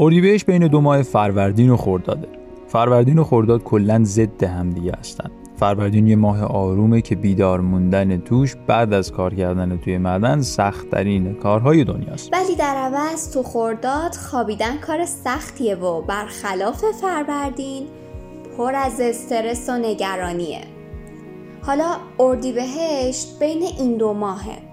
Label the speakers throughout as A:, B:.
A: اردیبهشت بین دو ماه فروردین و خرداده. فروردین و خرداد کلا ضد همدیگه هستن. فروردین یه ماه آرومه که بیدار موندن توش بعد از کار کردن توی معدن سختترین کارهای دنیاست
B: ولی در عوض تو خورداد خوابیدن کار سختیه و برخلاف فروردین پر از استرس و نگرانیه. حالا اردیبهشت بین این دو ماهه.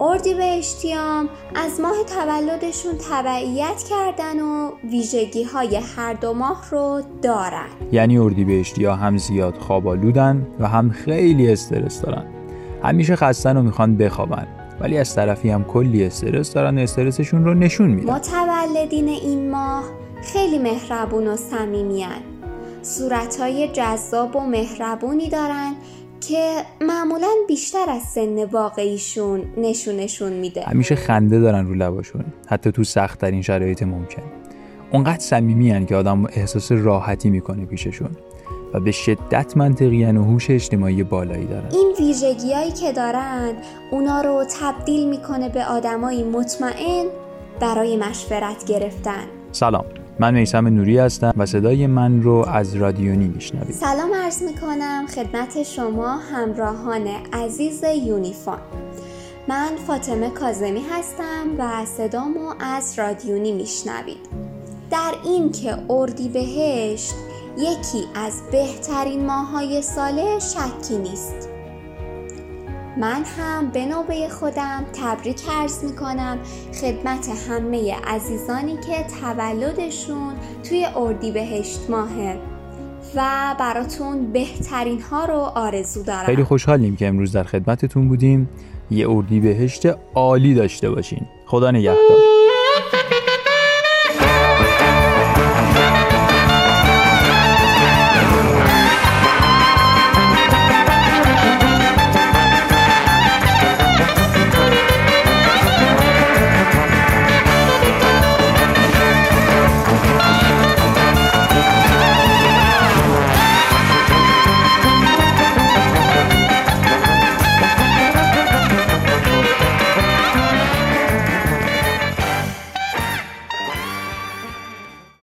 B: اردیبهشتیام از ماه تولدشون تبعیت کردن و ویژگی های هر دو ماه رو دارن.
A: یعنی اردیبهشتیا هم زیاد خوابالودن و هم خیلی استرس دارن. همیشه خستن و می‌خوان بخوابن ولی از طرفی هم کلی استرس دارن و استرسشون رو نشون میدن.
B: متولدین این ماه خیلی مهربون و صمیمیان صورتهای جذاب و مهربونی دارن که معمولا بیشتر از سن واقعیشون نشونشون میده.
A: همیشه خنده دارن رو لباشون. حتی تو سختترین شرایط ممکن. اونقدر صمیمی که آدم احساس راحتی می‌کنه پیششون. و به شدت منطقی و هوش اجتماعی بالایی دارن.
B: این ویژگیهایی که دارن اونا رو تبدیل می‌کنه به آدمایی مطمئن برای مشورت گرفتن.
A: سلام. من میسم نوری هستم و صدای من رو از رادیونی میشنوید.
B: سلام عرض می‌کنم خدمت شما همراهان عزیز یونیفون. من فاطمه کازمی هستم و صدامو از رادیونی میشنوید. در این که اردی بهشت یکی از بهترین ماهای ساله شکی نیست. من هم به نوبه خودم تبریک عرض می‌کنم. خدمت همه عزیزانی که تولدشون توی اردی بهشت ماهه و براتون بهترین ها رو آرزو دارم.
A: خیلی خوشحالیم که امروز در خدمتتون بودیم. یه اردی بهشت عالی داشته باشین. خدا نگهدار.